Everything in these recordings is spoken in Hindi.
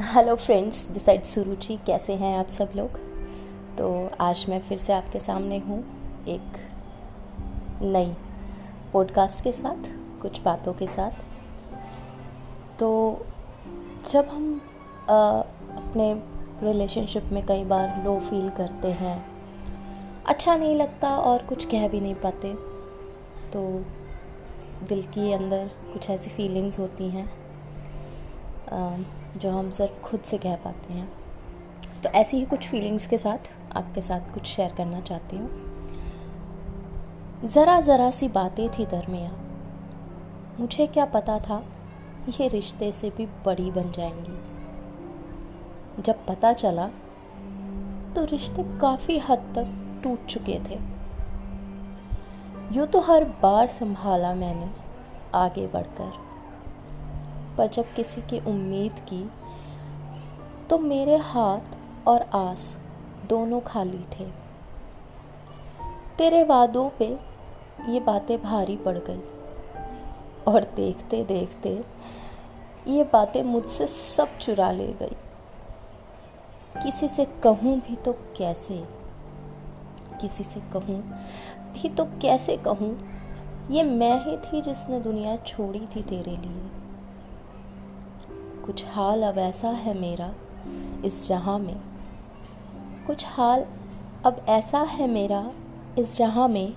Hello friends this side Suruchi कैसे हैं आप सब लोग? तो आज मैं फिर से आपके सामने हूँ एक नई पॉडकास्ट के साथ कुछ बातों के साथ। तो जब हम आ, अपने रिलेशनशिप में कई बार लो फील करते हैं अच्छा नहीं लगता और कुछ कह भी नहीं पाते तो दिल के अंदर कुछ ऐसी फीलिंग्स होती हैं। जो हम सिर्फ़ खुद से कह पाते हैं। तो ऐसी ही कुछ फीलिंग्स के साथ आपके साथ कुछ शेयर करना चाहती हूँ। ज़रा ज़रा सी बातें थी दरमिया। मुझे क्या पता था ये रिश्ते से भी बड़ी बन जाएँगी। जब पता चला तो रिश्ते काफ़ी हद तक टूट चुके थे। यूँ तो हर बार संभाला मैंने आगे बढ़कर। पर जब किसी की उम्मीद की तो मेरे हाथ और आस दोनों खाली थे। तेरे वादों पे ये बातें भारी पड़ गई। और देखते देखते ये बातें मुझसे सब चुरा ले गई। किसी से कहूँ भी तो कैसे? किसी से कहूँ भी तो कैसे कहूँ? ये मैं ही थी जिसने दुनिया छोड़ी थी तेरे लिए। कुछ हाल अब ऐसा है मेरा इस जहाँ में। कुछ हाल अब ऐसा है मेरा इस जहाँ में।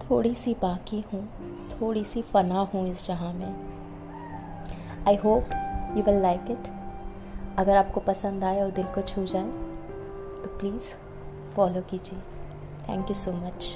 थोड़ी सी बाकी हूँ, थोड़ी सी फना हूँ इस जहाँ में। I hope you will like it अगर आपको पसंद आए और दिल को छू जाए तो प्लीज़ फॉलो कीजिए। Thank you so much